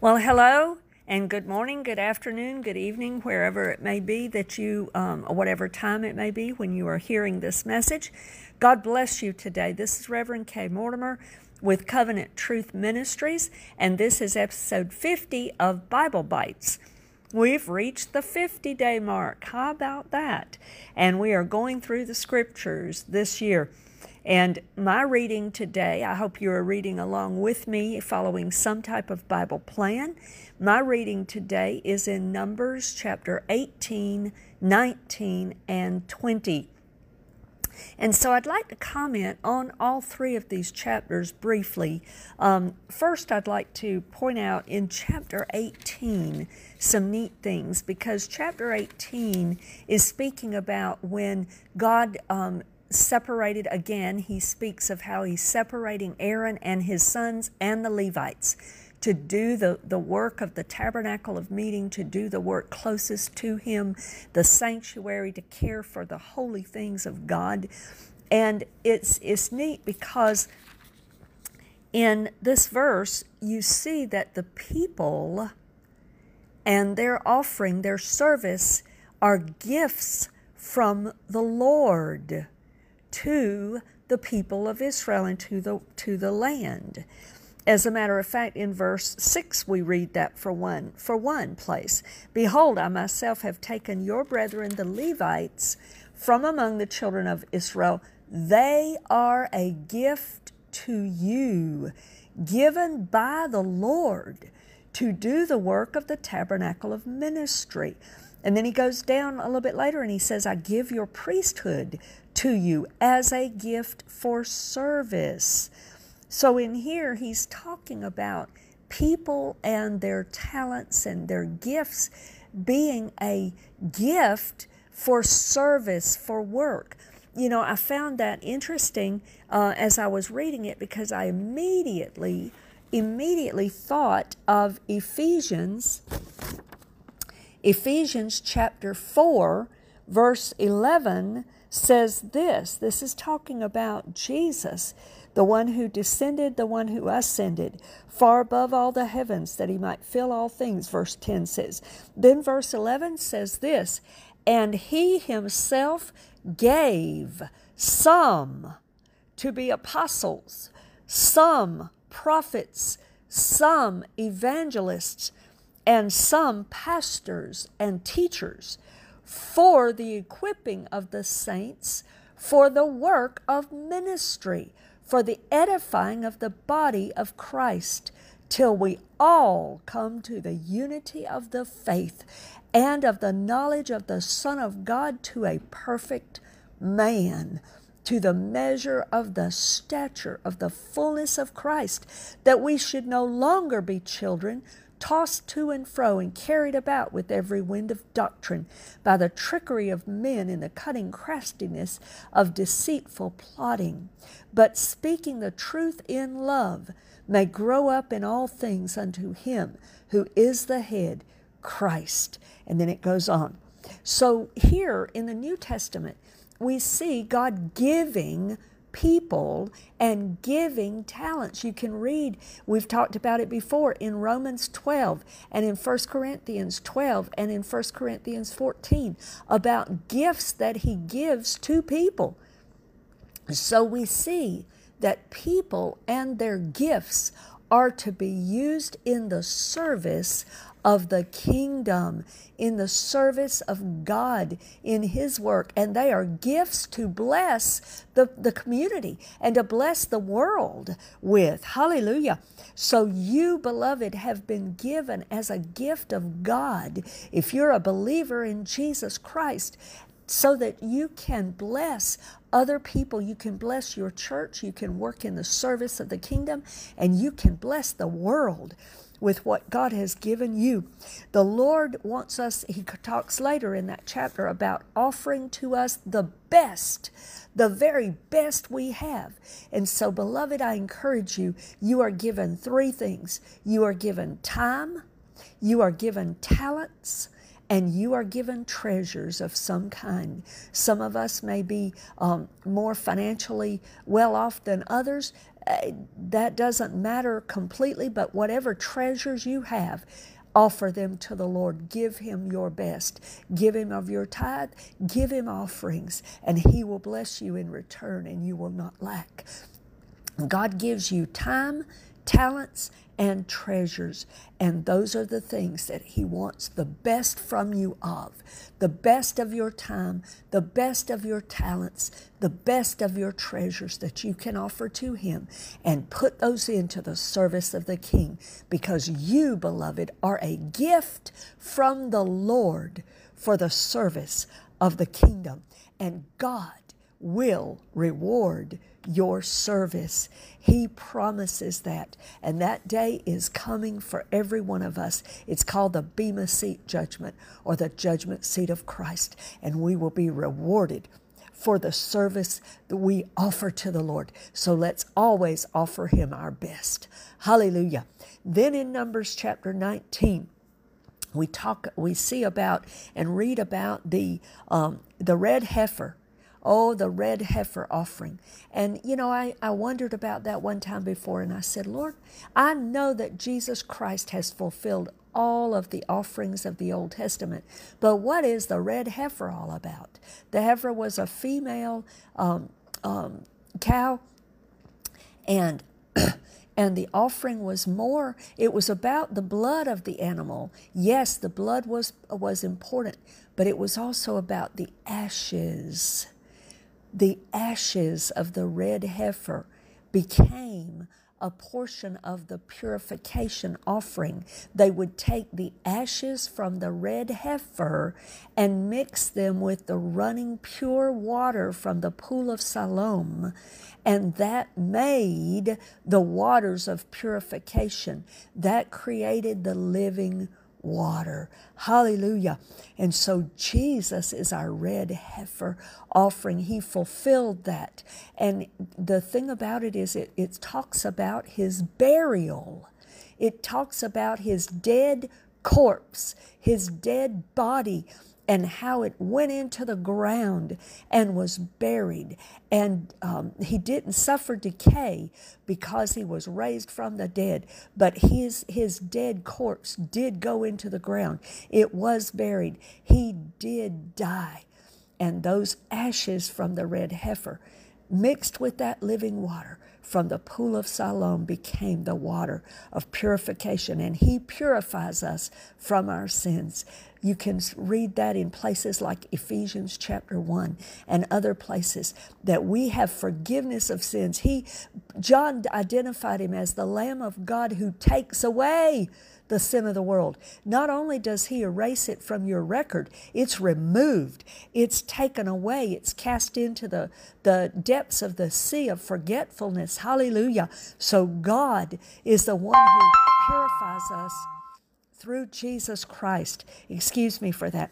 Well, hello and good morning, good afternoon, good evening, wherever it may be that you, um, whatever time it may be when you are hearing this message. God bless you today. This is Reverend Kay Mortimer with Covenant Truth Ministries, and this is episode 50 of Bible Bites. We've reached the 50 day mark. How about that? And we are going through the scriptures this year. And my reading today, I hope you are reading along with me, following some type of Bible plan. My reading today is in Numbers chapter 18, 19, and 20. And so I'd like to comment on all three of these chapters briefly. Um, first, I'd like to point out in chapter 18 some neat things because chapter 18 is speaking about when God um, separated again, he speaks of how he's separating Aaron and his sons and the Levites to do the, the work of the tabernacle of meeting, to do the work closest to him, the sanctuary, to care for the holy things of God. And it's, it's neat because in this verse, you see that the people and their offering, their service, are gifts from the Lord to the people of Israel and to the, to the land. As a matter of fact, in verse 6, we read that for one, for one place. Behold, I myself have taken your brethren, the Levites, from among the children of Israel. They are a gift to you, given by the Lord to do the work of the tabernacle of ministry. And then he goes down a little bit later and he says, I give your priesthood to you as a gift for service. So in here, he's talking about people and their talents and their gifts being a gift for service, for work. You know, I found that interesting uh, as I was reading it because I immediately, immediately thought of Ephesians Ephesians chapter 4, verse 11 says this this is talking about Jesus, the one who descended, the one who ascended far above all the heavens that he might fill all things. Verse 10 says. Then verse 11 says this and he himself gave some to be apostles, some prophets, some evangelists and some pastors and teachers for the equipping of the saints for the work of ministry, for the edifying of the body of Christ, till we all come to the unity of the faith and of the knowledge of the Son of God to a perfect man, to the measure of the stature of the fullness of Christ, that we should no longer be children tossed to and fro and carried about with every wind of doctrine by the trickery of men in the cutting craftiness of deceitful plotting, but speaking the truth in love may grow up in all things unto him who is the head, Christ. And then it goes on. So here in the New Testament, we see God giving people and giving talents. You can read, we've talked about it before in Romans 12 and in 1 Corinthians 12 and in 1 Corinthians 14 about gifts that He gives to people. So we see that people and their gifts are to be used in the service of the kingdom, in the service of God, in His work. And they are gifts to bless the, the community and to bless the world with. Hallelujah. So, you, beloved, have been given as a gift of God, if you're a believer in Jesus Christ, so that you can bless other people. You can bless your church. You can work in the service of the kingdom, and you can bless the world with what God has given you. The Lord wants us, He talks later in that chapter about offering to us the best, the very best we have. And so, beloved, I encourage you, you are given three things you are given time, you are given talents, and you are given treasures of some kind. Some of us may be um, more financially well off than others, uh, that doesn't matter completely, but whatever treasures you have, offer them to the Lord. Give Him your best. Give Him of your tithe. Give Him offerings, and He will bless you in return, and you will not lack. God gives you time, talents, and treasures. And those are the things that He wants the best from you of the best of your time, the best of your talents, the best of your treasures that you can offer to Him, and put those into the service of the King because you, beloved, are a gift from the Lord for the service of the kingdom. And God will reward your service. He promises that. And that day is coming for every one of us. It's called the Bema Seat Judgment or the Judgment Seat of Christ. And we will be rewarded for the service that we offer to the Lord. So let's always offer Him our best. Hallelujah. Then in Numbers chapter 19, we talk, we see about and read about the um, the red heifer Oh, the red heifer offering. And, you know, I, I wondered about that one time before, and I said, Lord, I know that Jesus Christ has fulfilled all of the offerings of the Old Testament. But what is the red heifer all about? The heifer was a female um, um, cow, and and the offering was more it was about the blood of the animal yes the blood was was important but it was also about the ashes the ashes of the red heifer became a portion of the purification offering. They would take the ashes from the red heifer and mix them with the running pure water from the pool of Siloam, and that made the waters of purification. That created the living water. Hallelujah. And so Jesus is our red heifer offering. He fulfilled that. And the thing about it is, it, it talks about his burial, it talks about his dead corpse, his dead body and how it went into the ground and was buried. And um, he didn't suffer decay because he was raised from the dead, but his, his dead corpse did go into the ground. It was buried. He did die. And those ashes from the red heifer mixed with that living water from the pool of Siloam became the water of purification, and He purifies us from our sins. You can read that in places like Ephesians chapter 1 and other places that we have forgiveness of sins. He John identified him as the lamb of God who takes away the sin of the world. Not only does He erase it from your record, it's removed, it's taken away, it's cast into the, the depths of the sea of forgetfulness. Hallelujah. So God is the one who purifies us through Jesus Christ. Excuse me for that.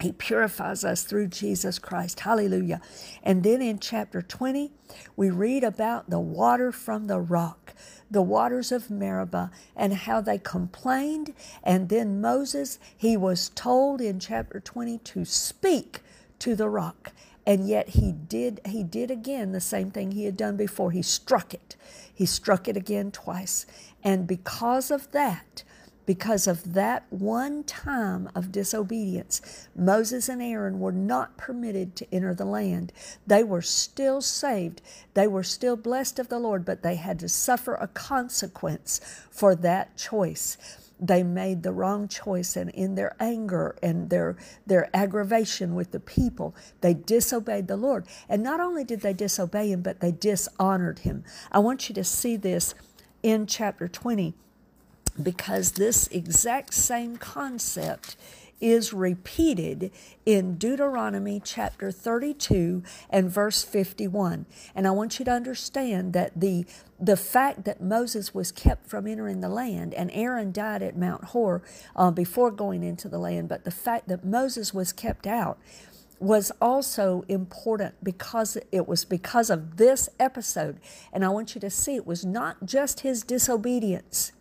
He purifies us through Jesus Christ. Hallelujah. And then in chapter 20, we read about the water from the rock the waters of Meribah and how they complained. And then Moses, he was told in chapter 20 to speak to the rock. And yet he did he did again the same thing he had done before. He struck it. He struck it again twice. And because of that, because of that one time of disobedience, Moses and Aaron were not permitted to enter the land. They were still saved. They were still blessed of the Lord, but they had to suffer a consequence for that choice. They made the wrong choice, and in their anger and their, their aggravation with the people, they disobeyed the Lord. And not only did they disobey Him, but they dishonored Him. I want you to see this in chapter 20 because this exact same concept is repeated in Deuteronomy chapter 32 and verse 51. And I want you to understand that the the fact that Moses was kept from entering the land and Aaron died at Mount Hor uh, before going into the land, but the fact that Moses was kept out was also important because it was because of this episode. And I want you to see it was not just his disobedience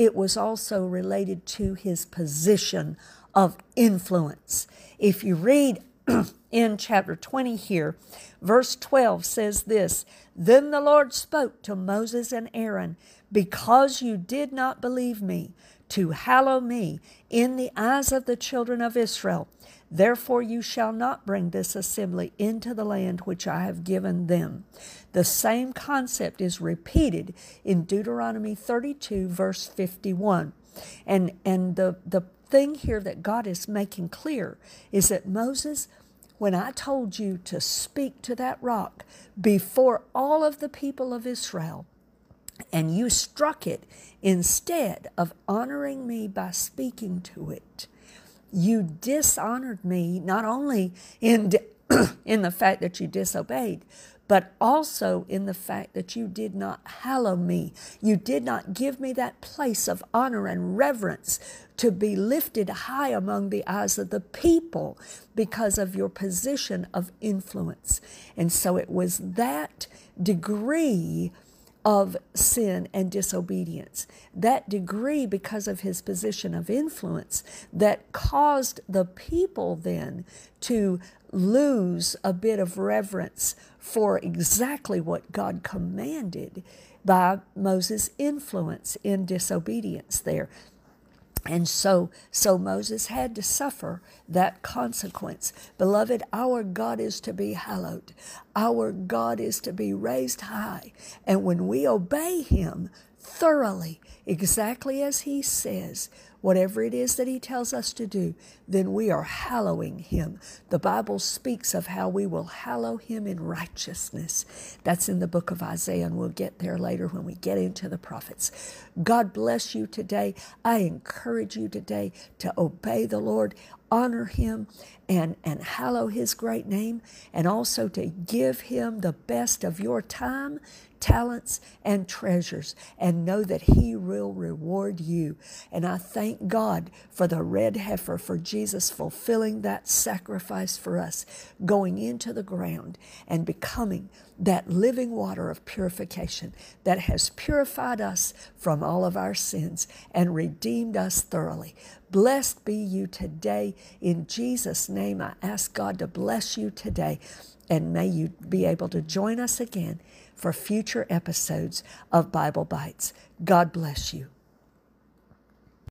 it was also related to his position of influence. If you read in chapter 20 here. Verse 12 says this Then the Lord spoke to Moses and Aaron, Because you did not believe me, to hallow me in the eyes of the children of Israel. Therefore, you shall not bring this assembly into the land which I have given them. The same concept is repeated in Deuteronomy 32, verse 51. And, and the, the thing here that God is making clear is that Moses, when I told you to speak to that rock before all of the people of Israel, and you struck it instead of honoring me by speaking to it, you dishonored me not only in, in the fact that you disobeyed, but also in the fact that you did not hallow me. You did not give me that place of honor and reverence to be lifted high among the eyes of the people because of your position of influence. And so it was that degree of sin and disobedience. That degree, because of his position of influence, that caused the people then to lose a bit of reverence for exactly what God commanded by Moses' influence in disobedience there. And so, so Moses had to suffer that consequence. Beloved, our God is to be hallowed. Our God is to be raised high. And when we obey him thoroughly, exactly as he says, whatever it is that He tells us to do, then we are hallowing Him. The Bible speaks of how we will hallow Him in righteousness. That's in the book of Isaiah, and we'll get there later when we get into the prophets. God bless you today. I encourage you today to obey the Lord honor him and, and hallow his great name, and also to give him the best of your time, talents, and treasures, and know that he will reward you. And I thank God for the red heifer, for Jesus fulfilling that sacrifice for us, going into the ground and becoming that living water of purification that has purified us from all of our sins and redeemed us thoroughly. Blessed be you today. In Jesus' name, I ask God to bless you today. And may you be able to join us again for future episodes of Bible Bites. God bless you.